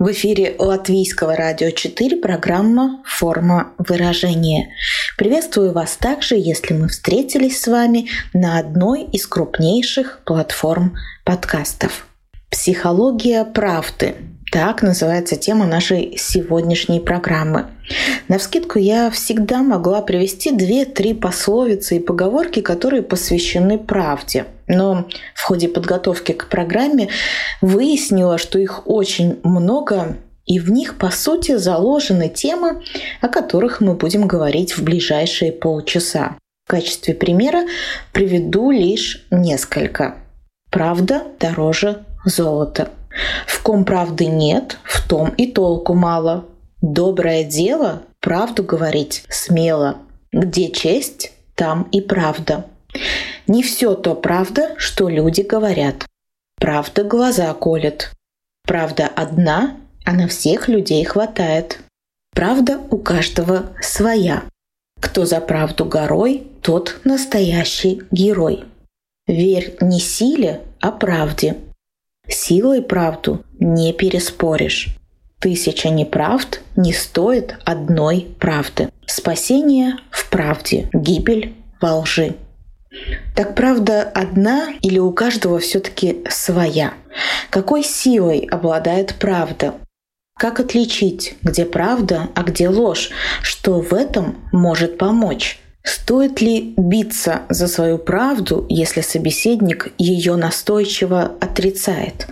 в эфире Латвийского радио 4 программа «Форма выражения». Приветствую вас также, если мы встретились с вами на одной из крупнейших платформ подкастов. Психология правды так называется тема нашей сегодняшней программы. На вскидку я всегда могла привести две-три пословицы и поговорки, которые посвящены правде. Но в ходе подготовки к программе выяснила, что их очень много, и в них, по сути, заложены темы, о которых мы будем говорить в ближайшие полчаса. В качестве примера приведу лишь несколько. Правда дороже золота – в ком правды нет, в том и толку мало. Доброе дело – правду говорить смело. Где честь, там и правда. Не все то правда, что люди говорят. Правда глаза колет. Правда одна, а на всех людей хватает. Правда у каждого своя. Кто за правду горой, тот настоящий герой. Верь не силе, а правде – Силой правду не переспоришь. Тысяча неправд не стоит одной правды. Спасение в правде, гибель во лжи. Так правда одна или у каждого все-таки своя? Какой силой обладает правда? Как отличить, где правда, а где ложь? Что в этом может помочь? Стоит ли биться за свою правду, если собеседник ее настойчиво отрицает?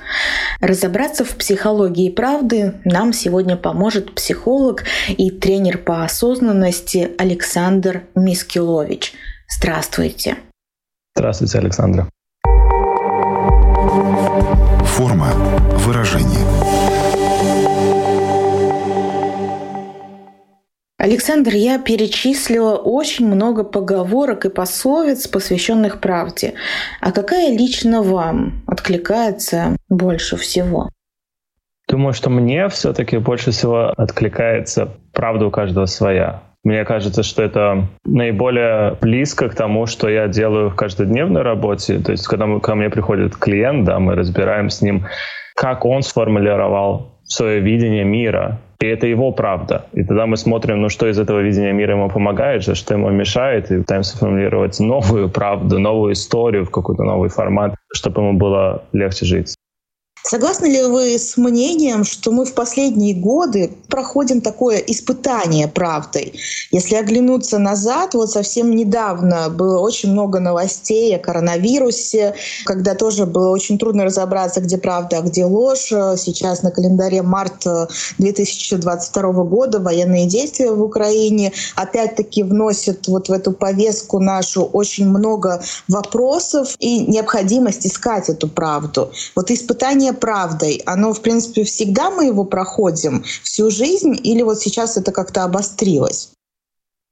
Разобраться в психологии правды нам сегодня поможет психолог и тренер по осознанности Александр Мискилович. Здравствуйте. Здравствуйте, Александра. Форма выражения. Александр, я перечислила очень много поговорок и пословиц, посвященных правде. А какая лично вам откликается больше всего? Думаю, что мне все-таки больше всего откликается правда у каждого своя. Мне кажется, что это наиболее близко к тому, что я делаю в каждодневной работе. То есть, когда ко мне приходит клиент, да, мы разбираем с ним, как он сформулировал свое видение мира, и это его правда. И тогда мы смотрим, ну что из этого видения мира ему помогает, что ему мешает, и пытаемся формулировать новую правду, новую историю в какой-то новый формат, чтобы ему было легче жить. Согласны ли вы с мнением, что мы в последние годы проходим такое испытание правдой? Если оглянуться назад, вот совсем недавно было очень много новостей о коронавирусе, когда тоже было очень трудно разобраться, где правда, а где ложь. Сейчас на календаре март 2022 года военные действия в Украине опять-таки вносят вот в эту повестку нашу очень много вопросов и необходимость искать эту правду. Вот испытание правдой, оно, в принципе, всегда мы его проходим всю жизнь или вот сейчас это как-то обострилось?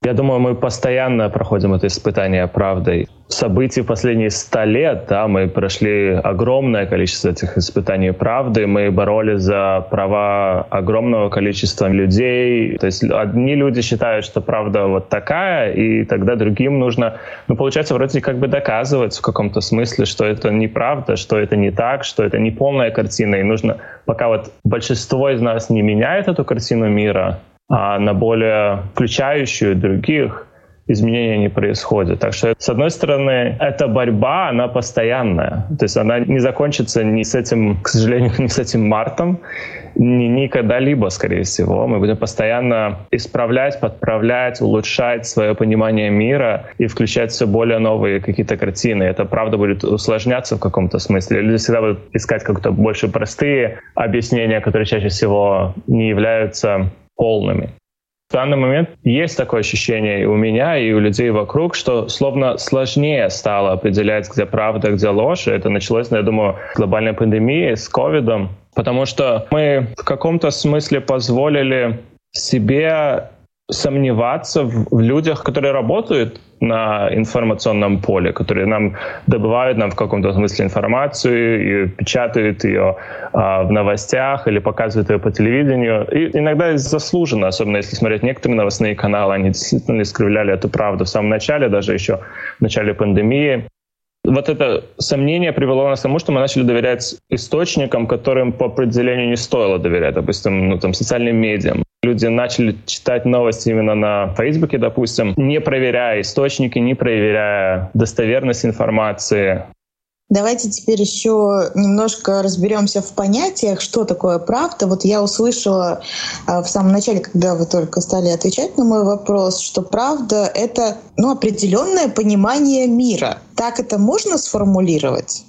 Я думаю, мы постоянно проходим это испытание правдой. Событий последние сто лет, да, мы прошли огромное количество этих испытаний правды, мы боролись за права огромного количества людей. То есть одни люди считают, что правда вот такая, и тогда другим нужно, ну, получается, вроде как бы доказывать в каком-то смысле, что это неправда, что это не так, что это не полная картина, и нужно, пока вот большинство из нас не меняет эту картину мира, а на более включающую других изменения не происходят. Так что, с одной стороны, эта борьба, она постоянная. То есть она не закончится ни с этим, к сожалению, ни с этим мартом, ни, ни когда-либо, скорее всего. Мы будем постоянно исправлять, подправлять, улучшать свое понимание мира и включать все более новые какие-то картины. Это, правда, будет усложняться в каком-то смысле. Люди всегда будут искать как-то больше простые объяснения, которые чаще всего не являются полными. В данный момент есть такое ощущение и у меня, и у людей вокруг, что словно сложнее стало определять, где правда, где ложь. Это началось, я думаю, глобальной пандемией с ковидом, потому что мы в каком-то смысле позволили себе сомневаться в, в людях, которые работают на информационном поле, которые нам добывают нам в каком-то смысле информацию и печатают ее а, в новостях или показывают ее по телевидению. И иногда заслуженно, особенно если смотреть некоторые новостные каналы, они действительно искривляли эту правду в самом начале, даже еще в начале пандемии вот это сомнение привело нас к тому, что мы начали доверять источникам, которым по определению не стоило доверять, допустим, ну, там, социальным медиам. Люди начали читать новости именно на Фейсбуке, допустим, не проверяя источники, не проверяя достоверность информации. Давайте теперь еще немножко разберемся в понятиях, что такое правда. Вот я услышала а, в самом начале, когда вы только стали отвечать на мой вопрос, что правда — это ну, определенное понимание мира. Так это можно сформулировать?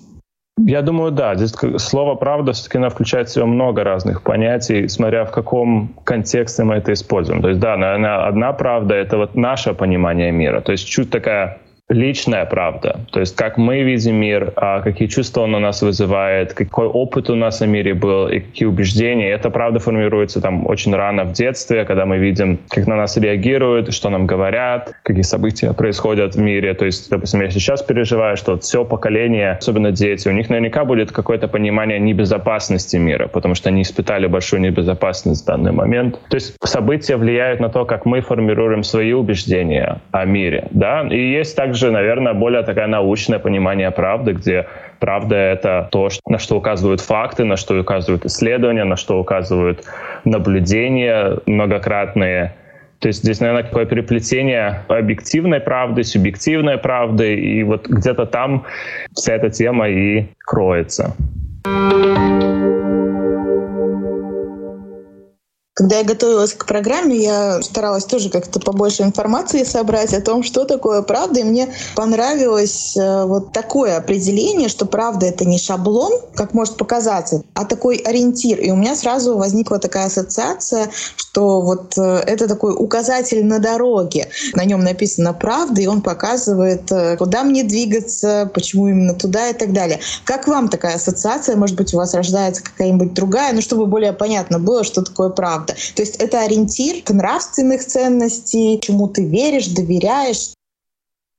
Я думаю, да. Здесь слово «правда» все-таки оно включает в себя много разных понятий, смотря в каком контексте мы это используем. То есть, да, наверное, одна правда — это вот наше понимание мира. То есть чуть такая личная правда. То есть как мы видим мир, а какие чувства он у нас вызывает, какой опыт у нас в мире был и какие убеждения. эта правда формируется там очень рано в детстве, когда мы видим, как на нас реагируют, что нам говорят, какие события происходят в мире. То есть, допустим, я сейчас переживаю, что все поколение, особенно дети, у них наверняка будет какое-то понимание небезопасности мира, потому что они испытали большую небезопасность в данный момент. То есть события влияют на то, как мы формируем свои убеждения о мире. Да? И есть также также, наверное, более такое научное понимание правды, где правда — это то, на что указывают факты, на что указывают исследования, на что указывают наблюдения многократные. То есть здесь, наверное, такое переплетение объективной правды, субъективной правды, и вот где-то там вся эта тема и кроется. Когда я готовилась к программе, я старалась тоже как-то побольше информации собрать о том, что такое правда. И мне понравилось э, вот такое определение, что правда — это не шаблон, как может показаться, а такой ориентир. И у меня сразу возникла такая ассоциация, что вот э, это такой указатель на дороге. На нем написано «правда», и он показывает, э, куда мне двигаться, почему именно туда и так далее. Как вам такая ассоциация? Может быть, у вас рождается какая-нибудь другая, ну, чтобы более понятно было, что такое правда правда. То есть это ориентир нравственных ценностей, чему ты веришь, доверяешь.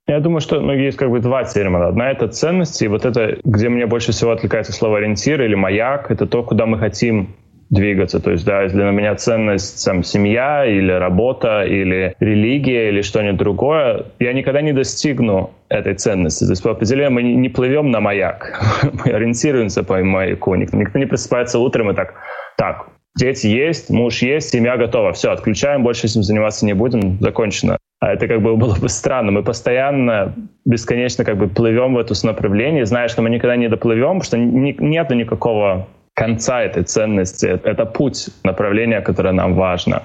Я думаю, что ну, есть как бы два термина. Одна — это ценности, и вот это, где мне больше всего отвлекается слово «ориентир» или «маяк», это то, куда мы хотим двигаться. То есть, да, если на меня ценность там, семья или работа или религия или что-нибудь другое, я никогда не достигну этой ценности. То есть по определению мы не плывем на маяк, мы ориентируемся по маяку. Никто не просыпается утром и так, так, дети есть, муж есть, семья готова. Все, отключаем, больше этим заниматься не будем, закончено. А это как бы было бы странно. Мы постоянно, бесконечно как бы плывем в это направление, зная, что мы никогда не доплывем, что ни, нету никакого конца этой ценности. Это путь, направление, которое нам важно.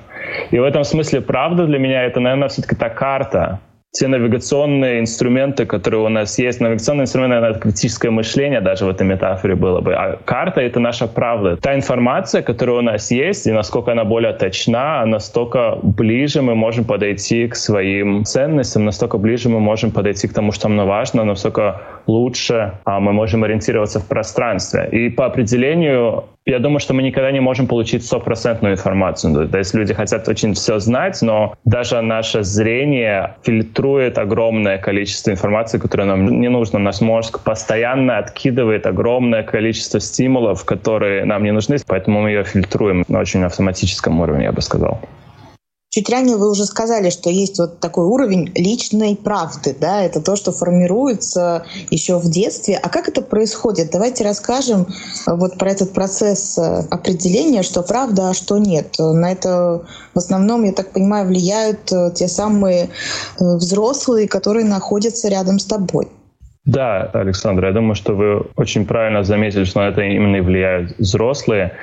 И в этом смысле правда для меня это, наверное, все-таки та карта, те навигационные инструменты, которые у нас есть. Навигационные инструменты — это критическое мышление даже в этой метафоре было бы. А карта — это наша правда. Та информация, которая у нас есть, и насколько она более точна, настолько ближе мы можем подойти к своим ценностям, настолько ближе мы можем подойти к тому, что нам важно, настолько лучше а мы можем ориентироваться в пространстве. И по определению я думаю, что мы никогда не можем получить стопроцентную информацию. То есть люди хотят очень все знать, но даже наше зрение фильтрует огромное количество информации, которое нам не нужно. Наш мозг постоянно откидывает огромное количество стимулов, которые нам не нужны, поэтому мы ее фильтруем на очень автоматическом уровне, я бы сказал. Чуть ранее вы уже сказали, что есть вот такой уровень личной правды, да, это то, что формируется еще в детстве. А как это происходит? Давайте расскажем э, вот про этот процесс э, определения, что правда, а что нет. На это в основном, я так понимаю, влияют э, те самые взрослые, которые находятся рядом с тобой. Да, Александр, я думаю, что вы очень правильно заметили, что на это именно и влияют взрослые.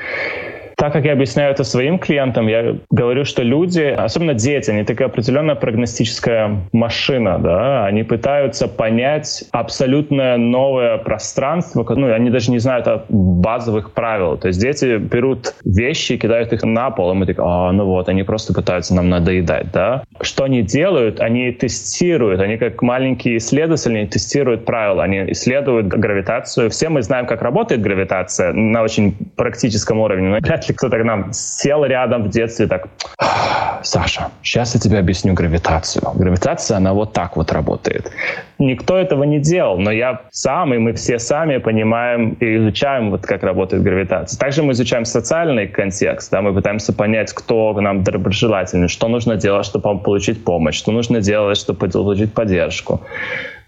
Так как я объясняю это своим клиентам, я говорю, что люди, особенно дети, они такая определенная прогностическая машина, да, они пытаются понять абсолютно новое пространство, ну, они даже не знают о базовых правил. То есть дети берут вещи, кидают их на пол, и мы такие, а, ну вот, они просто пытаются нам надоедать, да. Что они делают? Они тестируют, они как маленькие исследователи, тестируют правила, они исследуют гравитацию. Все мы знаем, как работает гравитация на очень практическом уровне, но вряд если кто-то к нам сел рядом в детстве, так, Саша, сейчас я тебе объясню гравитацию. Гравитация, она вот так вот работает. Никто этого не делал, но я сам, и мы все сами понимаем и изучаем, вот как работает гравитация. Также мы изучаем социальный контекст, да, мы пытаемся понять, кто нам доброжелательный, что нужно делать, чтобы получить помощь, что нужно делать, чтобы получить поддержку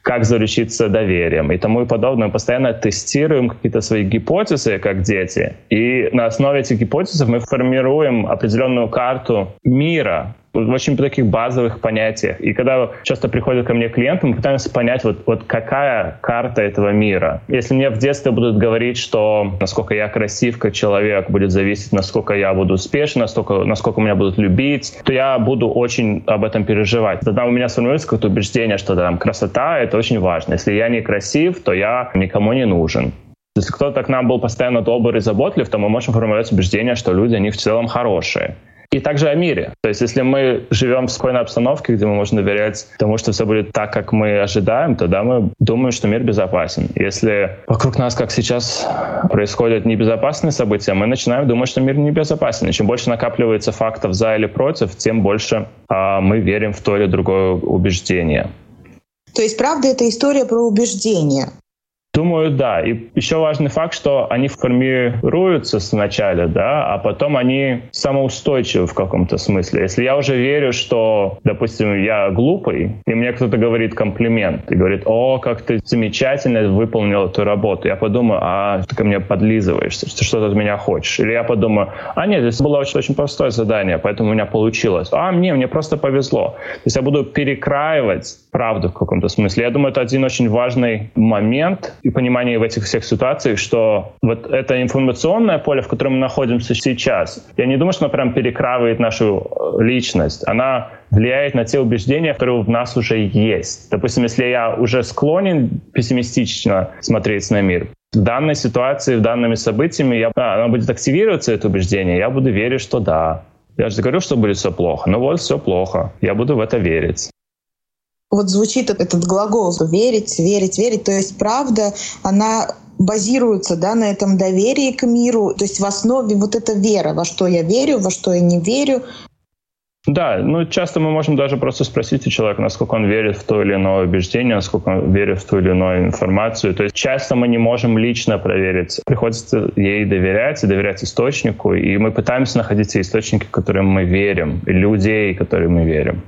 как заручиться доверием. И тому и подобное. Мы постоянно тестируем какие-то свои гипотезы, как дети, и на основе этих гипотез мы формируем определенную карту мира, в очень таких базовых понятиях. И когда часто приходят ко мне клиенты, мы пытаемся понять, вот, вот какая карта этого мира. Если мне в детстве будут говорить, что насколько я красив как человек, будет зависеть, насколько я буду успешен, насколько, насколько меня будут любить, то я буду очень об этом переживать. Тогда у меня сформируется какое-то убеждение, что там красота — это очень важно. Если я не красив, то я никому не нужен. Если кто-то к нам был постоянно добр и заботлив, то мы можем формировать убеждение, что люди, они в целом хорошие. И также о мире. То есть если мы живем в спокойной обстановке, где мы можем доверять тому, что все будет так, как мы ожидаем, тогда мы думаем, что мир безопасен. Если вокруг нас, как сейчас, происходят небезопасные события, мы начинаем думать, что мир небезопасен. И чем больше накапливается фактов за или против, тем больше а, мы верим в то или другое убеждение. То есть, правда, это история про убеждение. Думаю, да. И еще важный факт, что они формируются сначала, да, а потом они самоустойчивы в каком-то смысле. Если я уже верю, что, допустим, я глупый, и мне кто-то говорит комплимент, и говорит, о, как ты замечательно выполнил эту работу, я подумаю, а ты ко мне подлизываешься, ты что-то от меня хочешь. Или я подумаю, а нет, здесь было очень, очень простое задание, поэтому у меня получилось. А мне, мне просто повезло. То есть я буду перекраивать правду в каком-то смысле. Я думаю, это один очень важный момент, и понимание в этих всех ситуациях, что вот это информационное поле, в котором мы находимся сейчас, я не думаю, что оно прям перекравывает нашу э, личность. Она влияет на те убеждения, которые в нас уже есть. Допустим, если я уже склонен пессимистично смотреть на мир, в данной ситуации, в данными событиями, я, а, оно будет активироваться, это убеждение, я буду верить, что да. Я же говорю, что будет все плохо. Ну вот, все плохо. Я буду в это верить вот звучит этот глагол «верить», «верить», «верить». То есть правда, она базируется да, на этом доверии к миру. То есть в основе вот эта вера, во что я верю, во что я не верю. Да, ну часто мы можем даже просто спросить у человека, насколько он верит в то или иное убеждение, насколько он верит в ту или иную информацию. То есть часто мы не можем лично проверить. Приходится ей доверять и доверять источнику, и мы пытаемся находить те источники, которым мы верим, и людей, которым мы верим.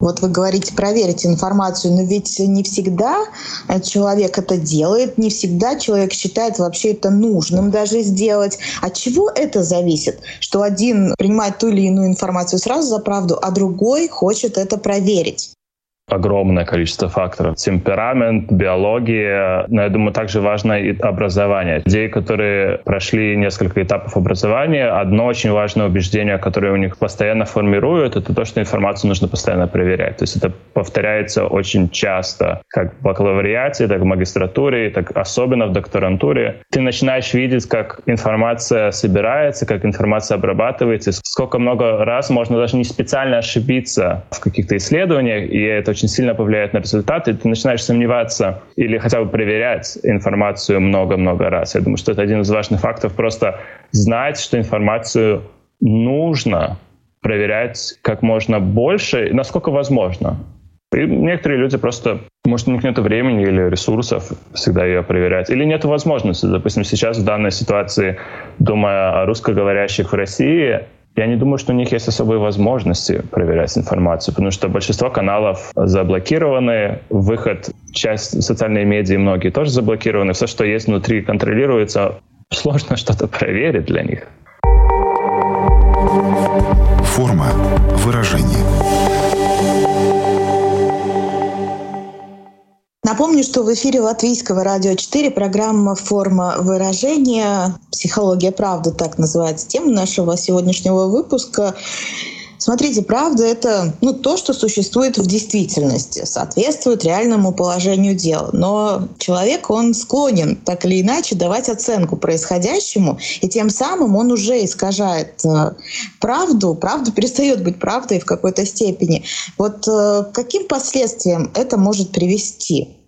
Вот вы говорите, проверить информацию, но ведь не всегда человек это делает, не всегда человек считает вообще это нужным даже сделать. От чего это зависит? Что один принимает ту или иную информацию сразу за правду, а другой хочет это проверить огромное количество факторов. Темперамент, биология, но я думаю, также важно и образование. Людей, которые прошли несколько этапов образования, одно очень важное убеждение, которое у них постоянно формируют, это то, что информацию нужно постоянно проверять. То есть это повторяется очень часто, как в бакалавриате, так в магистратуре, так особенно в докторантуре. Ты начинаешь видеть, как информация собирается, как информация обрабатывается, сколько много раз можно даже не специально ошибиться в каких-то исследованиях, и это очень сильно повлияет на результаты, ты начинаешь сомневаться или хотя бы проверять информацию много-много раз. Я думаю, что это один из важных фактов, просто знать, что информацию нужно проверять как можно больше, насколько возможно. И некоторые люди просто, может, у них нет времени или ресурсов всегда ее проверять, или нет возможности. Допустим, сейчас в данной ситуации, думая о русскоговорящих в России, я не думаю, что у них есть особые возможности проверять информацию, потому что большинство каналов заблокированы, выход, часть социальной медиа, многие тоже заблокированы, все, что есть внутри, контролируется. Сложно что-то проверить для них. Форма выражения. Напомню, что в эфире Латвийского радио 4 программа «Форма выражения». «Психология правды» так называется тема нашего сегодняшнего выпуска. Смотрите, правда — это ну, то, что существует в действительности, соответствует реальному положению дела. Но человек, он склонен так или иначе давать оценку происходящему, и тем самым он уже искажает э, правду. Правда перестает быть правдой в какой-то степени. Вот э, к каким последствиям это может привести?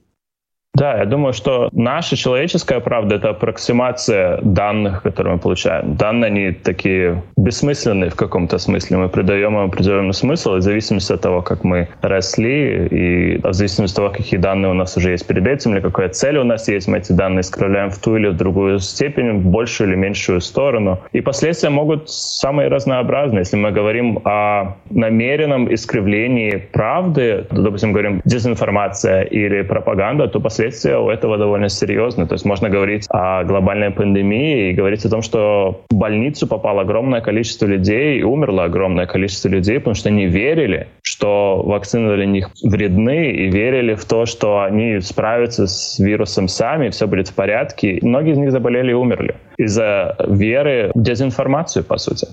Да, я думаю, что наша человеческая правда — это аппроксимация данных, которые мы получаем. Данные, они такие бессмысленные в каком-то смысле. Мы придаем им определенный смысл, и в зависимости от того, как мы росли, и в зависимости от того, какие данные у нас уже есть перед этим, или какая цель у нас есть, мы эти данные искривляем в ту или в другую степень, в большую или меньшую сторону. И последствия могут самые разнообразные. Если мы говорим о намеренном искривлении правды, допустим, говорим дезинформация или пропаганда, то последствия последствия у этого довольно серьезные. То есть можно говорить о глобальной пандемии и говорить о том, что в больницу попало огромное количество людей и умерло огромное количество людей, потому что они верили, что вакцины для них вредны и верили в то, что они справятся с вирусом сами, все будет в порядке. Многие из них заболели и умерли из-за веры в дезинформацию, по сути.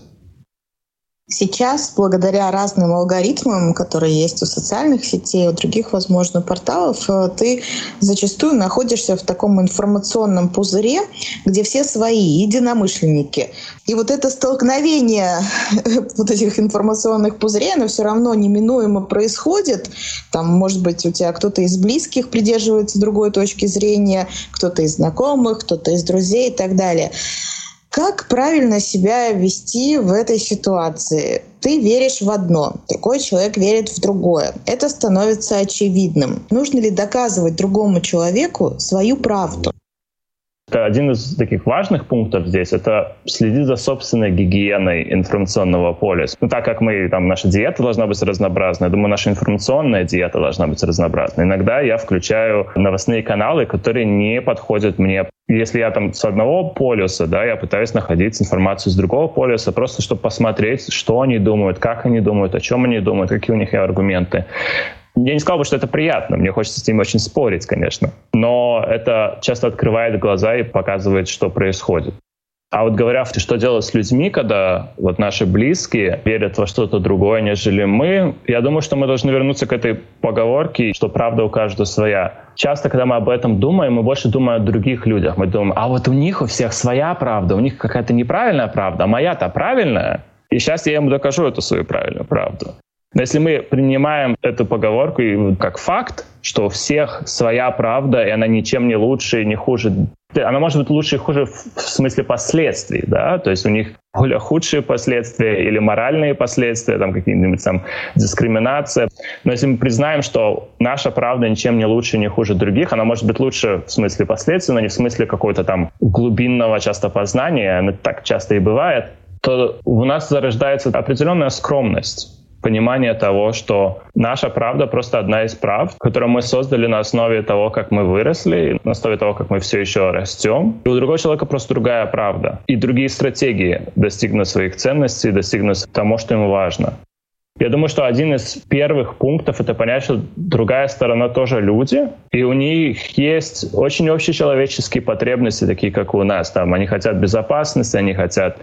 Сейчас, благодаря разным алгоритмам, которые есть у социальных сетей, у других, возможно, порталов, э, ты зачастую находишься в таком информационном пузыре, где все свои единомышленники. И вот это столкновение вот этих информационных пузырей, оно все равно неминуемо происходит. Там, может быть, у тебя кто-то из близких придерживается другой точки зрения, кто-то из знакомых, кто-то из друзей и так далее. Как правильно себя вести в этой ситуации? Ты веришь в одно, другой человек верит в другое. Это становится очевидным. Нужно ли доказывать другому человеку свою правду? Это один из таких важных пунктов здесь, это следить за собственной гигиеной информационного поля. Ну, так как мы, там, наша диета должна быть разнообразной, я думаю, наша информационная диета должна быть разнообразной. Иногда я включаю новостные каналы, которые не подходят мне если я там с одного полюса, да, я пытаюсь находить информацию с другого полюса, просто чтобы посмотреть, что они думают, как они думают, о чем они думают, какие у них аргументы. Я не сказал бы, что это приятно, мне хочется с ними очень спорить, конечно, но это часто открывает глаза и показывает, что происходит. А вот говоря, что делать с людьми, когда вот наши близкие верят во что-то другое, нежели мы, я думаю, что мы должны вернуться к этой поговорке, что правда у каждого своя. Часто, когда мы об этом думаем, мы больше думаем о других людях. Мы думаем, а вот у них у всех своя правда, у них какая-то неправильная правда, а моя-то правильная. И сейчас я ему докажу эту свою правильную правду. Но если мы принимаем эту поговорку как факт, что у всех своя правда, и она ничем не лучше и не хуже она может быть лучше и хуже в смысле последствий, да, то есть у них более худшие последствия или моральные последствия, там какие-нибудь там дискриминация. Но если мы признаем, что наша правда ничем не лучше, не хуже других, она может быть лучше в смысле последствий, но не в смысле какого-то там глубинного часто познания, это так часто и бывает, то у нас зарождается определенная скромность понимание того, что наша правда просто одна из правд, которую мы создали на основе того, как мы выросли, на основе того, как мы все еще растем. И у другого человека просто другая правда и другие стратегии достигнуть своих ценностей, достигнуть тому, что ему важно. Я думаю, что один из первых пунктов — это понять, что другая сторона тоже люди, и у них есть очень общечеловеческие потребности, такие как у нас. Там, они хотят безопасности, они хотят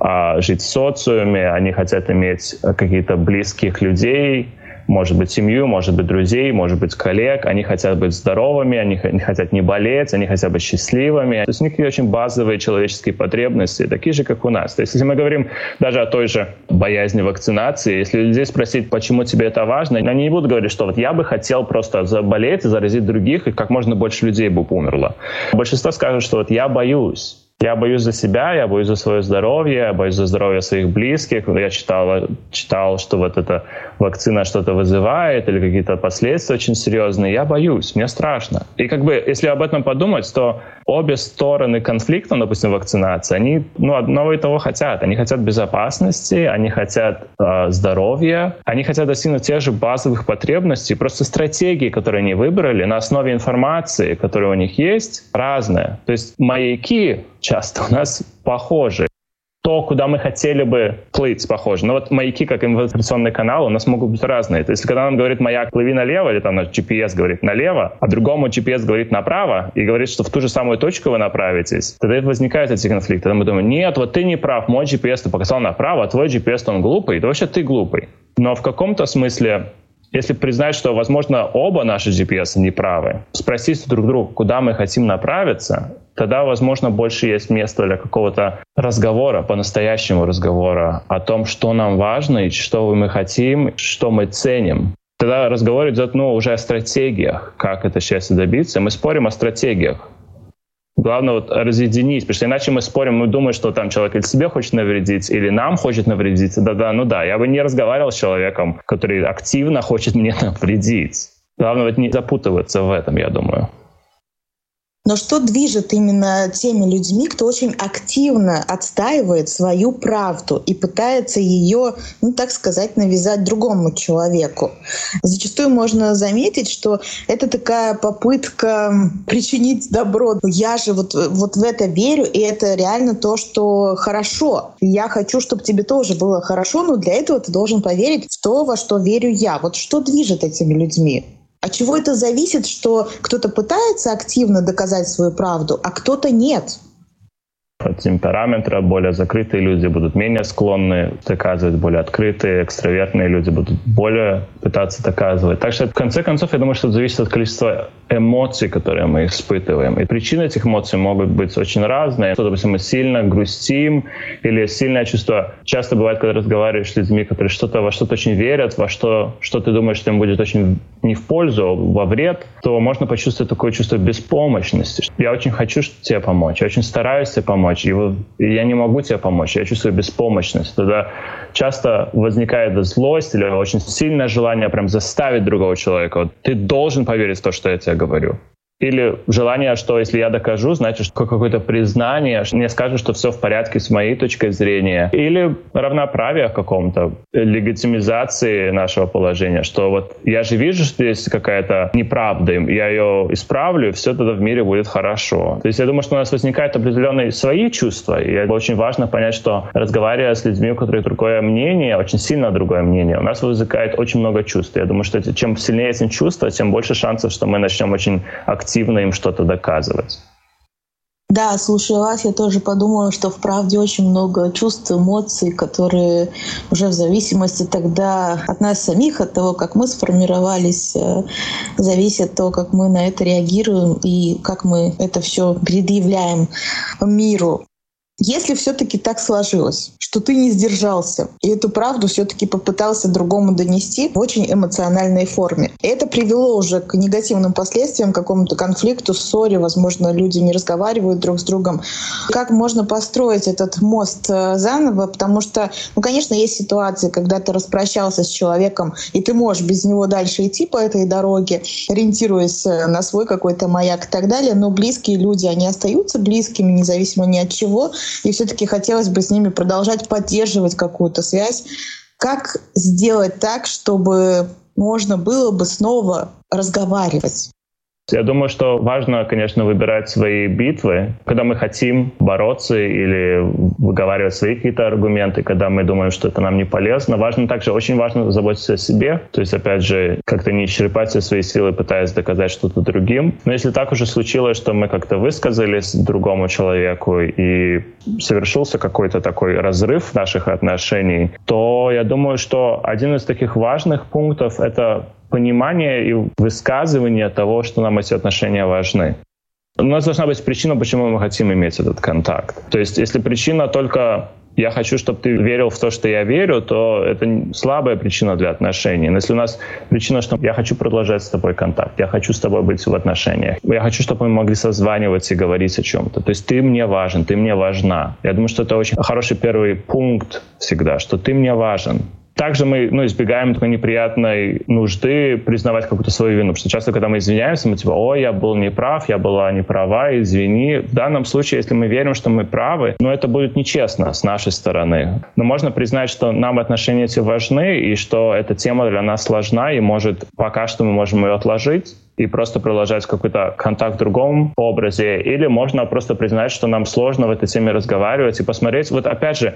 а, жить в социуме, они хотят иметь какие-то близких людей, может быть, семью, может быть, друзей, может быть, коллег. Они хотят быть здоровыми, они хотят не болеть, они хотят быть счастливыми. То есть у них есть очень базовые человеческие потребности, такие же, как у нас. То есть если мы говорим даже о той же боязни вакцинации, если людей спросить, почему тебе это важно, они не будут говорить, что вот я бы хотел просто заболеть и заразить других, и как можно больше людей бы умерло. Большинство скажут, что вот я боюсь. Я боюсь за себя, я боюсь за свое здоровье, я боюсь за здоровье своих близких. Я читал, читал, что вот эта вакцина что-то вызывает или какие-то последствия очень серьезные. Я боюсь, мне страшно. И как бы, если об этом подумать, то обе стороны конфликта, допустим, вакцинации, они ну, одного и того хотят. Они хотят безопасности, они хотят э, здоровья, они хотят достигнуть тех же базовых потребностей. Просто стратегии, которые они выбрали на основе информации, которая у них есть, разные. То есть маяки часто у нас похожи то, куда мы хотели бы плыть, похоже. Но вот маяки, как информационный канал, у нас могут быть разные. То есть, когда нам говорит маяк, плыви налево, или там наш GPS говорит налево, а другому GPS говорит направо, и говорит, что в ту же самую точку вы направитесь, тогда возникают эти конфликты. Тогда мы думаем, нет, вот ты не прав, мой GPS показал направо, а твой GPS он глупый, да вообще ты глупый. Но в каком-то смысле если признать, что, возможно, оба наши GPS неправы, спросить друг друга, куда мы хотим направиться, тогда, возможно, больше есть место для какого-то разговора, по-настоящему разговора о том, что нам важно и что мы хотим, что мы ценим. Тогда разговор идет ну, уже о стратегиях, как это счастье добиться. Мы спорим о стратегиях. Главное вот разъединить, потому что иначе мы спорим, мы думаем, что там человек или себе хочет навредить, или нам хочет навредить. Да-да, ну да, я бы не разговаривал с человеком, который активно хочет мне навредить. Главное вот не запутываться в этом, я думаю. Но что движет именно теми людьми, кто очень активно отстаивает свою правду и пытается ее, ну так сказать, навязать другому человеку? Зачастую можно заметить, что это такая попытка причинить добро. Я же вот, вот в это верю, и это реально то, что хорошо. Я хочу, чтобы тебе тоже было хорошо, но для этого ты должен поверить в то, во что верю я. Вот что движет этими людьми? От чего это зависит, что кто-то пытается активно доказать свою правду, а кто-то нет? От темперамента более закрытые люди будут менее склонны доказывать, более открытые, экстравертные люди будут более пытаться доказывать. Так что, в конце концов, я думаю, что это зависит от количества эмоций, которые мы испытываем. И причины этих эмоций могут быть очень разные. Что, допустим, мы сильно грустим или сильное чувство. Часто бывает, когда разговариваешь с людьми, которые что-то во что-то очень верят, во что, что ты думаешь, что им будет очень не в пользу, а во вред, то можно почувствовать такое чувство беспомощности. Я очень хочу тебе помочь, я очень стараюсь тебе помочь, и, вот, я не могу тебе помочь, я чувствую беспомощность. Тогда часто возникает злость или очень сильное желание прям заставить другого человека. Вот, ты должен поверить в то, что я тебе говорю. Или желание, что если я докажу, значит, какое-то признание, мне скажут, что все в порядке с моей точки зрения. Или равноправие каком-то, легитимизации нашего положения, что вот я же вижу, что есть какая-то неправда, я ее исправлю, и все тогда в мире будет хорошо. То есть я думаю, что у нас возникают определенные свои чувства, и очень важно понять, что разговаривая с людьми, у которых другое мнение, очень сильно другое мнение, у нас возникает очень много чувств. Я думаю, что чем сильнее эти чувства, тем больше шансов, что мы начнем очень активно активно им что-то доказывать. Да, слушая вас, я тоже подумала, что в правде очень много чувств, эмоций, которые уже в зависимости тогда от нас самих, от того, как мы сформировались, э, зависит то, как мы на это реагируем и как мы это все предъявляем миру. Если все-таки так сложилось, что ты не сдержался, и эту правду все-таки попытался другому донести в очень эмоциональной форме, это привело уже к негативным последствиям, к какому-то конфликту, ссоре, возможно, люди не разговаривают друг с другом. Как можно построить этот мост э, заново? Потому что, ну, конечно, есть ситуации, когда ты распрощался с человеком, и ты можешь без него дальше идти по этой дороге, ориентируясь э, на свой какой-то маяк и так далее, но близкие люди, они остаются близкими, независимо ни от чего, и все-таки хотелось бы с ними продолжать поддерживать какую-то связь. Как сделать так, чтобы можно было бы снова разговаривать? Я думаю, что важно, конечно, выбирать свои битвы, когда мы хотим бороться или выговаривать свои какие-то аргументы, когда мы думаем, что это нам не полезно. Важно также, очень важно заботиться о себе, то есть, опять же, как-то не исчерпать все свои силы, пытаясь доказать что-то другим. Но если так уже случилось, что мы как-то высказались другому человеку и совершился какой-то такой разрыв наших отношений, то я думаю, что один из таких важных пунктов — это понимание и высказывание того, что нам эти отношения важны. У нас должна быть причина, почему мы хотим иметь этот контакт. То есть, если причина только я хочу, чтобы ты верил в то, что я верю, то это слабая причина для отношений. Но если у нас причина, что я хочу продолжать с тобой контакт, я хочу с тобой быть в отношениях, я хочу, чтобы мы могли созваниваться и говорить о чем-то. То есть ты мне важен, ты мне важна. Я думаю, что это очень хороший первый пункт всегда, что ты мне важен. Также мы ну, избегаем такой неприятной нужды признавать какую-то свою вину. Потому что часто, когда мы извиняемся, мы типа, ой, я был неправ, я была неправа, извини. В данном случае, если мы верим, что мы правы, но ну, это будет нечестно с нашей стороны. Но можно признать, что нам отношения эти важны, и что эта тема для нас сложна, и может пока что мы можем ее отложить, и просто продолжать какой-то контакт в другом образе. Или можно просто признать, что нам сложно в этой теме разговаривать и посмотреть. Вот опять же,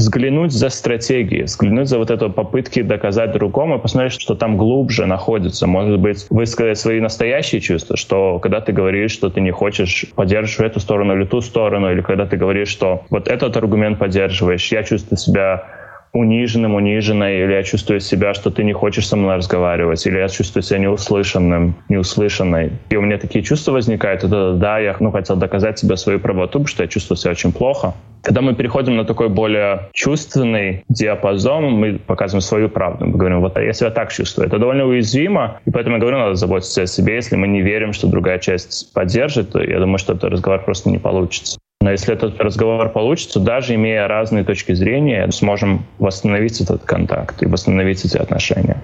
взглянуть за стратегией, взглянуть за вот эту попытки доказать другому посмотреть, что там глубже находится. Может быть, высказать свои настоящие чувства, что когда ты говоришь, что ты не хочешь поддерживать эту сторону или ту сторону, или когда ты говоришь, что вот этот аргумент поддерживаешь, я чувствую себя униженным, униженной, или я чувствую себя, что ты не хочешь со мной разговаривать, или я чувствую себя неуслышанным, неуслышанной. И у меня такие чувства возникают, это да, я ну, хотел доказать себе свою правоту, потому что я чувствую себя очень плохо. Когда мы переходим на такой более чувственный диапазон, мы показываем свою правду. Мы говорим, вот я себя так чувствую. Это довольно уязвимо, и поэтому я говорю, надо заботиться о себе. Если мы не верим, что другая часть поддержит, то я думаю, что этот разговор просто не получится. Но если этот разговор получится, даже имея разные точки зрения, сможем восстановить этот контакт и восстановить эти отношения.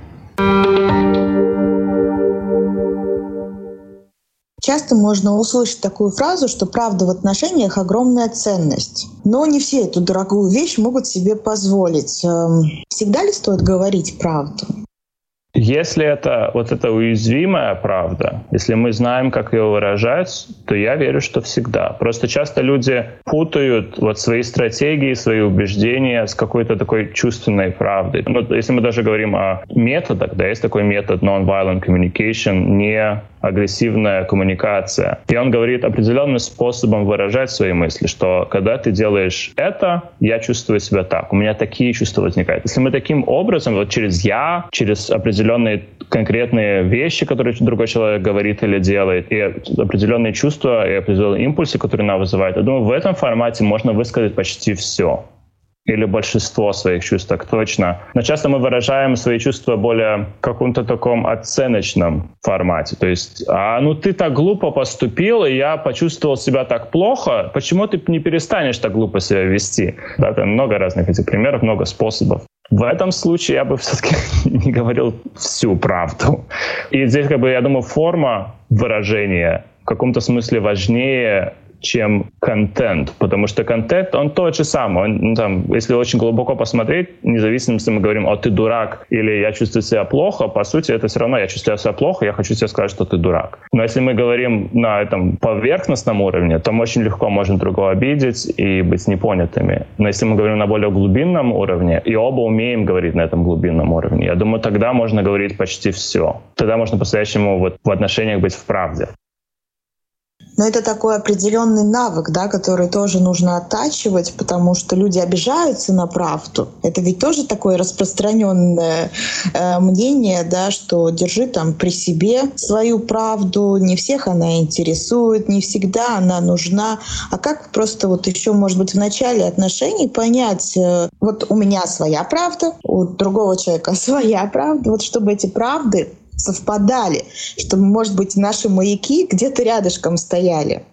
Часто можно услышать такую фразу, что правда в отношениях огромная ценность. Но не все эту дорогую вещь могут себе позволить. Эм, всегда ли стоит говорить правду? Если это вот эта уязвимая правда, если мы знаем, как ее выражать, то я верю, что всегда. Просто часто люди путают вот свои стратегии, свои убеждения с какой-то такой чувственной правдой. Ну, если мы даже говорим о методах, да, есть такой метод non-violent communication, не агрессивная коммуникация. И он говорит определенным способом выражать свои мысли, что когда ты делаешь это, я чувствую себя так, у меня такие чувства возникают. Если мы таким образом, вот через «я», через определенные конкретные вещи, которые другой человек говорит или делает, и определенные чувства, и определенные импульсы, которые она вызывает, я думаю, в этом формате можно высказать почти все или большинство своих чувств, так точно. Но часто мы выражаем свои чувства более в каком-то таком оценочном формате. То есть, а ну ты так глупо поступил, и я почувствовал себя так плохо, почему ты не перестанешь так глупо себя вести? Да, там много разных этих примеров, много способов. В этом случае я бы все-таки не говорил всю правду. И здесь, как бы, я думаю, форма выражения в каком-то смысле важнее чем контент, потому что контент, он тот же самый. Он, ну, там, если очень глубоко посмотреть, независимо, если мы говорим, о, ты дурак, или я чувствую себя плохо, по сути, это все равно я чувствую себя плохо, я хочу тебе сказать, что ты дурак. Но если мы говорим на этом поверхностном уровне, то мы очень легко можем другого обидеть и быть непонятыми. Но если мы говорим на более глубинном уровне, и оба умеем говорить на этом глубинном уровне, я думаю, тогда можно говорить почти все. Тогда можно по-настоящему вот в отношениях быть в правде. Но это такой определенный навык, да, который тоже нужно оттачивать, потому что люди обижаются на правду. Это ведь тоже такое распространенное э, мнение, да, что держи там при себе свою правду, не всех она интересует, не всегда она нужна. А как просто вот еще, может быть, в начале отношений понять, э, вот у меня своя правда, у другого человека своя правда, вот чтобы эти правды совпадали, чтобы, может быть, наши маяки где-то рядышком стояли.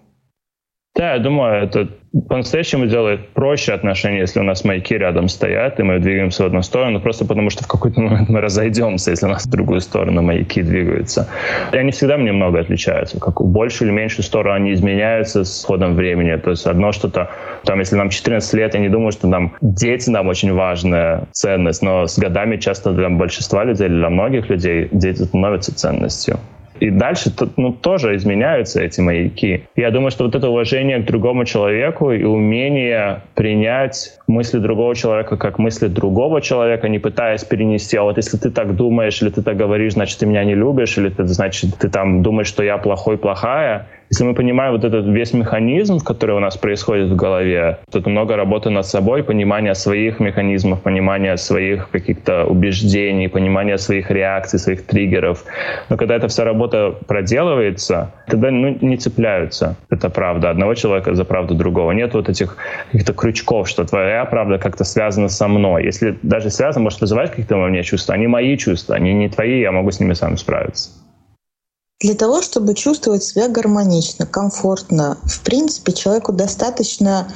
Да, я думаю, это по-настоящему делает проще отношения, если у нас маяки рядом стоят, и мы двигаемся в одну сторону, просто потому что в какой-то момент мы разойдемся, если у нас в другую сторону маяки двигаются. И они всегда немного отличаются. Как в большую или меньшую сторону они изменяются с ходом времени. То есть одно что-то, там, если нам 14 лет, я не думаю, что нам дети нам очень важная ценность, но с годами часто для большинства людей, для многих людей дети становятся ценностью. И дальше ну, тоже изменяются эти маяки. Я думаю, что вот это уважение к другому человеку и умение принять мысли другого человека как мысли другого человека, не пытаясь перенести, а вот если ты так думаешь или ты так говоришь, значит, ты меня не любишь, или ты, значит, ты там думаешь, что я плохой, плохая, если мы понимаем вот этот весь механизм, который у нас происходит в голове, это много работы над собой, понимание своих механизмов, понимание своих каких-то убеждений, понимание своих реакций, своих триггеров. Но когда эта вся работа проделывается, тогда ну, не цепляются. Это правда одного человека за правду другого. Нет вот этих каких-то крючков, что твоя правда как-то связана со мной. Если даже связано, может вызывать какие-то у меня чувства. Они мои чувства, они не твои, я могу с ними сам справиться. Для того, чтобы чувствовать себя гармонично, комфортно, в принципе, человеку достаточно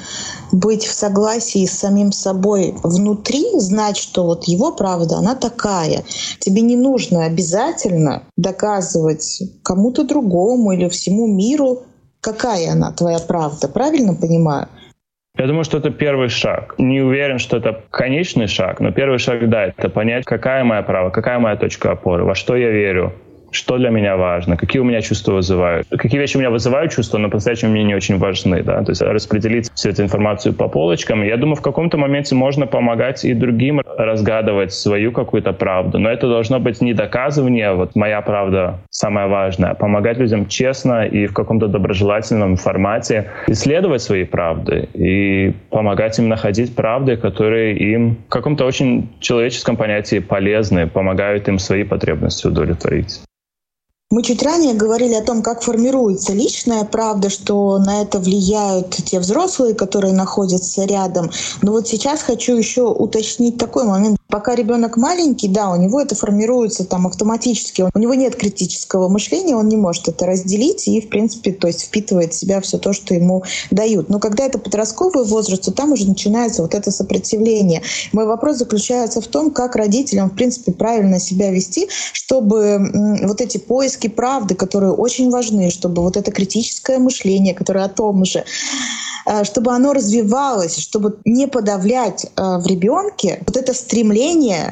быть в согласии с самим собой внутри, знать, что вот его правда, она такая. Тебе не нужно обязательно доказывать кому-то другому или всему миру, какая она, твоя правда. Правильно понимаю? Я думаю, что это первый шаг. Не уверен, что это конечный шаг, но первый шаг, да, это понять, какая моя правда, какая моя точка опоры, во что я верю, что для меня важно, какие у меня чувства вызывают. Какие вещи у меня вызывают чувства, но по-настоящему мне не очень важны. Да? То есть распределить всю эту информацию по полочкам. Я думаю, в каком-то моменте можно помогать и другим разгадывать свою какую-то правду. Но это должно быть не доказывание, вот моя правда самая важная, а помогать людям честно и в каком-то доброжелательном формате исследовать свои правды и помогать им находить правды, которые им в каком-то очень человеческом понятии полезны, помогают им свои потребности удовлетворить. Мы чуть ранее говорили о том, как формируется личная правда, что на это влияют те взрослые, которые находятся рядом. Но вот сейчас хочу еще уточнить такой момент. Пока ребенок маленький, да, у него это формируется там автоматически. У него нет критического мышления, он не может это разделить и, в принципе, то есть впитывает в себя все то, что ему дают. Но когда это подростковый возраст, то там уже начинается вот это сопротивление. Мой вопрос заключается в том, как родителям, в принципе, правильно себя вести, чтобы вот эти поиски правды, которые очень важны, чтобы вот это критическое мышление, которое о том же, Э, чтобы оно развивалось, чтобы не подавлять э, в ребенке вот это стремление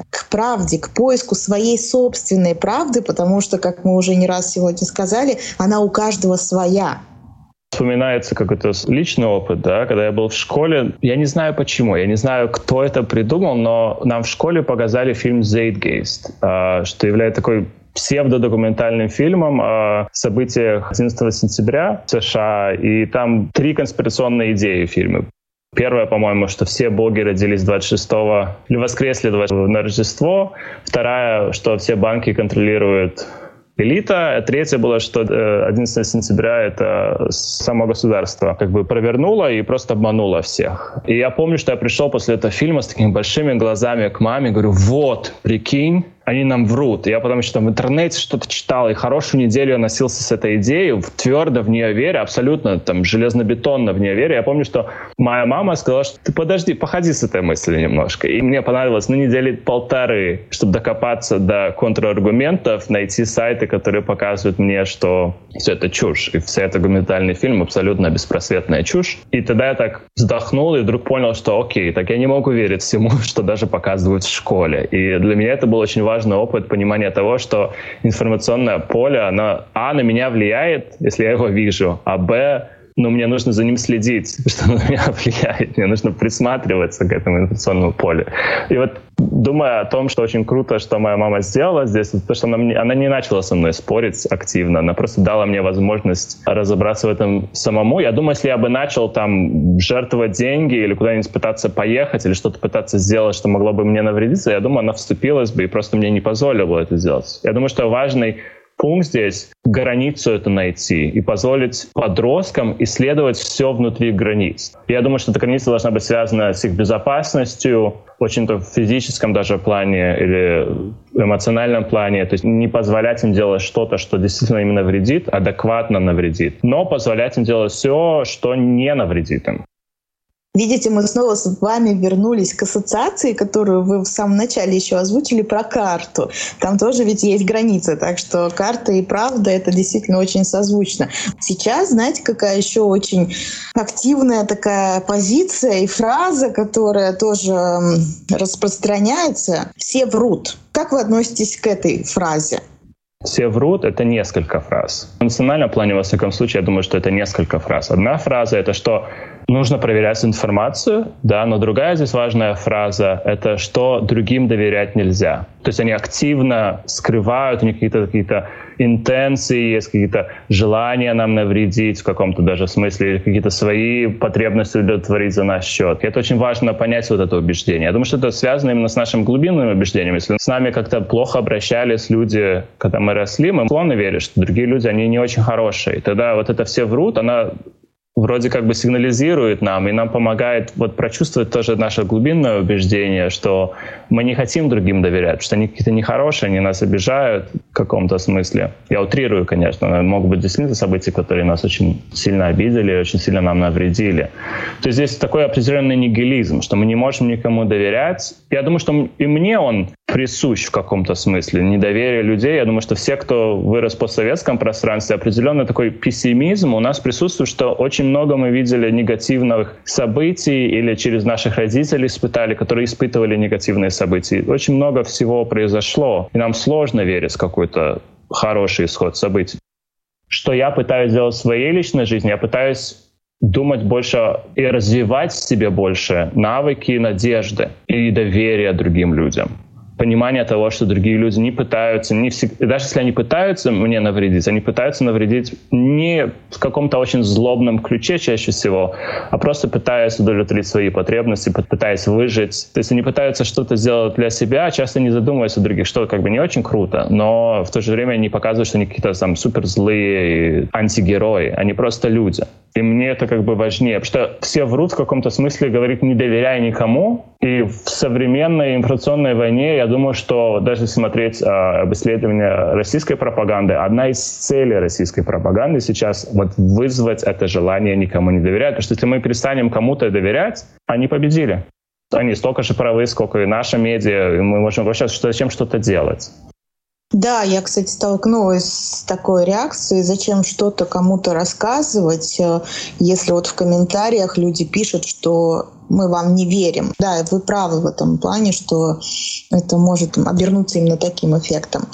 к правде, к поиску своей собственной правды, потому что, как мы уже не раз сегодня сказали, она у каждого своя вспоминается какой-то личный опыт, да, когда я был в школе. Я не знаю почему, я не знаю, кто это придумал, но нам в школе показали фильм «Zeitgeist», э, что является такой псевдодокументальным фильмом о событиях 11 сентября в США, и там три конспирационные идеи в фильме. Первое, по-моему, что все боги родились 26-го или воскресли 20 на Рождество. Вторая, что все банки контролируют элита. Третье было, что 11 э, сентября это само государство как бы провернуло и просто обмануло всех. И я помню, что я пришел после этого фильма с такими большими глазами к маме, говорю, вот, прикинь, они нам врут. Я потом еще там в интернете что-то читал, и хорошую неделю я носился с этой идеей, твердо в нее веря, абсолютно там железнобетонно в нее веря. Я помню, что моя мама сказала, что ты подожди, походи с этой мыслью немножко. И мне понадобилось, ну, недели полторы, чтобы докопаться до контраргументов, найти сайты, которые показывают мне, что все это чушь. И вся эта документальный фильм абсолютно беспросветная чушь. И тогда я так вздохнул и вдруг понял, что окей, так я не могу верить всему, что даже показывают в школе. И для меня это было очень важно важный опыт понимания того, что информационное поле, оно, а, на меня влияет, если я его вижу, а, б, но мне нужно за ним следить, что на меня влияет. Мне нужно присматриваться к этому информационному полю. И вот думая о том, что очень круто, что моя мама сделала здесь, то, что она, мне, она не начала со мной спорить активно, она просто дала мне возможность разобраться в этом самому. Я думаю, если я бы начал там жертвовать деньги или куда-нибудь пытаться поехать или что-то пытаться сделать, что могло бы мне навредиться, я думаю, она вступилась бы и просто мне не позволила это сделать. Я думаю, что важный пункт здесь — границу это найти и позволить подросткам исследовать все внутри границ. Я думаю, что эта граница должна быть связана с их безопасностью, очень-то в физическом даже плане или эмоциональном плане, то есть не позволять им делать что-то, что действительно именно вредит, адекватно навредит, но позволять им делать все, что не навредит им. Видите, мы снова с вами вернулись к ассоциации, которую вы в самом начале еще озвучили про карту. Там тоже ведь есть границы, так что карта и правда это действительно очень созвучно. Сейчас, знаете, какая еще очень активная такая позиция и фраза, которая тоже распространяется. Все врут. Как вы относитесь к этой фразе? Все врут — это несколько фраз. В национальном плане, во всяком случае, я думаю, что это несколько фраз. Одна фраза — это что нужно проверять информацию, да, но другая здесь важная фраза — это что другим доверять нельзя. То есть они активно скрывают, у них какие-то какие интенции, есть какие-то желания нам навредить в каком-то даже смысле, какие-то свои потребности удовлетворить за наш счет. И это очень важно понять вот это убеждение. Я думаю, что это связано именно с нашим глубинным убеждением. Если с нами как-то плохо обращались люди, когда мы росли, мы склонны верить, что другие люди, они не очень хорошие. И тогда вот это все врут, она вроде как бы сигнализирует нам и нам помогает вот прочувствовать тоже наше глубинное убеждение, что мы не хотим другим доверять, что они какие-то нехорошие, они нас обижают в каком-то смысле. Я утрирую, конечно, но могут быть действительно события, которые нас очень сильно обидели, очень сильно нам навредили. То есть здесь такой определенный нигилизм, что мы не можем никому доверять. Я думаю, что и мне он присущ в каком-то смысле, недоверие людей. Я думаю, что все, кто вырос в постсоветском пространстве, определенно такой пессимизм у нас присутствует, что очень много мы видели негативных событий или через наших родителей испытали, которые испытывали негативные события. Очень много всего произошло, и нам сложно верить в какую-то хороший исход событий. Что я пытаюсь делать в своей личной жизни? Я пытаюсь думать больше и развивать в себе больше навыки надежды и доверия другим людям понимание того, что другие люди не пытаются, не всегда, даже если они пытаются мне навредить, они пытаются навредить не в каком-то очень злобном ключе чаще всего, а просто пытаясь удовлетворить свои потребности, пытаясь выжить. То есть они пытаются что-то сделать для себя, часто не задумываясь о других, что как бы не очень круто, но в то же время они показывают, что они какие-то там супер злые антигерои, они просто люди. И мне это как бы важнее, потому что все врут в каком-то смысле, говорит, не доверяй никому. И в современной информационной войне, я думаю, что даже смотреть э, об исследовании российской пропаганды, одна из целей российской пропаганды сейчас вот вызвать это желание никому не доверять. Потому что если мы перестанем кому-то доверять, они победили. Они столько же правы, сколько и наша медиа, и мы можем вообще зачем что-то делать. Да, я, кстати, столкнулась с такой реакцией, зачем что-то кому-то рассказывать, э, если вот в комментариях люди пишут, что мы вам не верим. Да, вы правы в этом плане, что это может обернуться именно таким эффектом.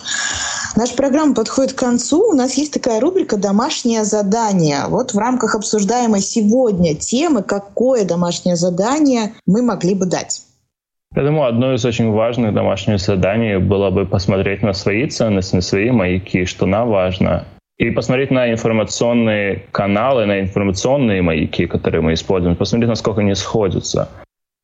Наша программа подходит к концу. У нас есть такая рубрика «Домашнее задание». Вот в рамках обсуждаемой сегодня темы, какое домашнее задание мы могли бы дать. Я думаю, одно из очень важных домашних заданий было бы посмотреть на свои ценности, на свои маяки, что нам важно, и посмотреть на информационные каналы, на информационные маяки, которые мы используем, посмотреть, насколько они сходятся.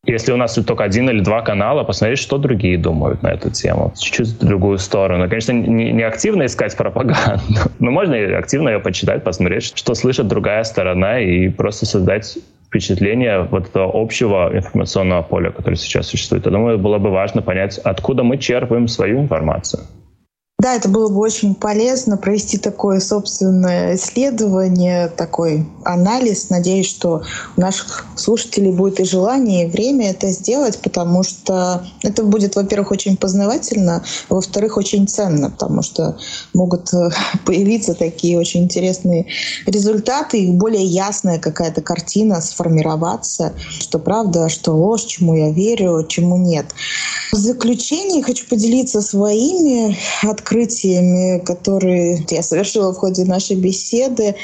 Если у нас только один или два канала, посмотреть, что другие думают на эту тему. Чуть-чуть в другую сторону. Конечно, не, не активно искать пропаганду, но можно и активно ее почитать, посмотреть, что слышит другая сторона, и просто создать впечатление вот этого общего информационного поля, которое сейчас существует. Я думаю, было бы важно понять, откуда мы черпаем свою информацию. Да, это было бы очень полезно провести такое собственное исследование, такой анализ. Надеюсь, что у наших слушателей будет и желание, и время это сделать, потому что это будет, во-первых, очень познавательно, а во-вторых, очень ценно, потому что могут э, появиться такие очень интересные результаты, и более ясная какая-то картина сформироваться, что правда, что ложь, чему я верю, чему нет. В заключение хочу поделиться своими открытиями открытиями, которые я совершила в ходе нашей беседы.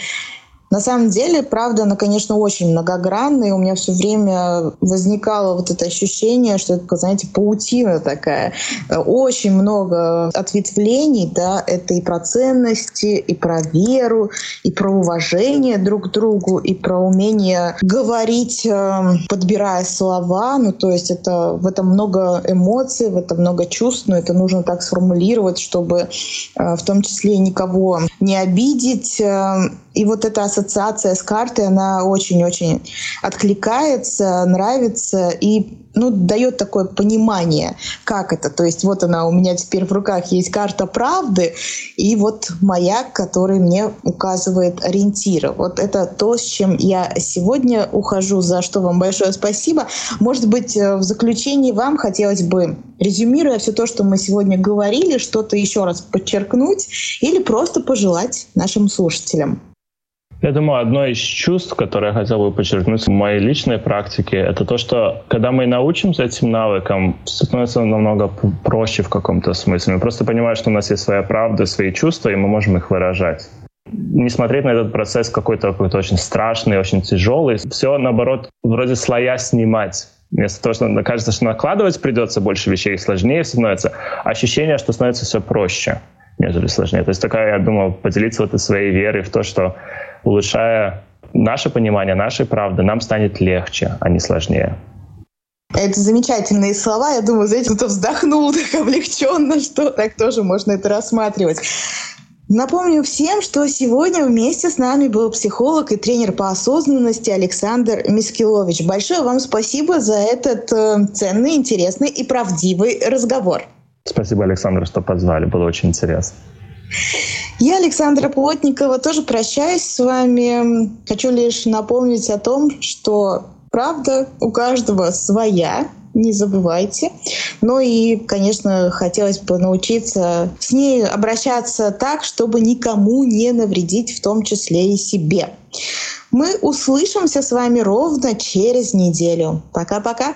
На самом деле, правда, она, конечно, очень многогранная. У меня все время возникало вот это ощущение, что это, знаете, паутина такая. Очень много ответвлений, да, это и про ценности, и про веру, и про уважение друг к другу, и про умение говорить, эм, подбирая слова. Ну, то есть это в этом много эмоций, в этом много чувств, но это нужно так сформулировать, чтобы э, в том числе никого не обидеть. Эм, и вот эта ассоциация с картой, она очень-очень откликается, нравится и ну, дает такое понимание, как это. То есть вот она у меня теперь в руках есть карта правды, и вот маяк, который мне указывает ориентиры. Вот это то, с чем я сегодня ухожу, за что вам большое спасибо. Может быть, э, в заключении вам хотелось бы, резюмируя все то, что мы сегодня говорили, что-то еще раз подчеркнуть или просто пожелать нашим слушателям. Я думаю, одно из чувств, которое я хотел бы подчеркнуть в моей личной практике, это то, что когда мы научимся этим навыкам, становится намного проще в каком-то смысле. Мы просто понимаем, что у нас есть своя правда, свои чувства, и мы можем их выражать. Не смотреть на этот процесс какой-то какой-то очень страшный, очень тяжелый. Все, наоборот, вроде слоя снимать. Вместо того, что кажется, что накладывать придется больше вещей, сложнее становится, ощущение, что становится все проще, нежели сложнее. То есть такая, я думаю, поделиться вот своей верой в то, что улучшая наше понимание нашей правды, нам станет легче, а не сложнее. Это замечательные слова. Я думаю, знаете, кто-то вздохнул так облегченно, что так тоже можно это рассматривать. Напомню всем, что сегодня вместе с нами был психолог и тренер по осознанности Александр Мискилович. Большое вам спасибо за этот э, ценный, интересный и правдивый разговор. Спасибо, Александр, что позвали. Было очень интересно. Я, Александра Плотникова, тоже прощаюсь с вами. Хочу лишь напомнить о том, что правда у каждого своя, не забывайте. Ну и, конечно, хотелось бы научиться с ней обращаться так, чтобы никому не навредить, в том числе и себе. Мы услышимся с вами ровно через неделю. Пока-пока.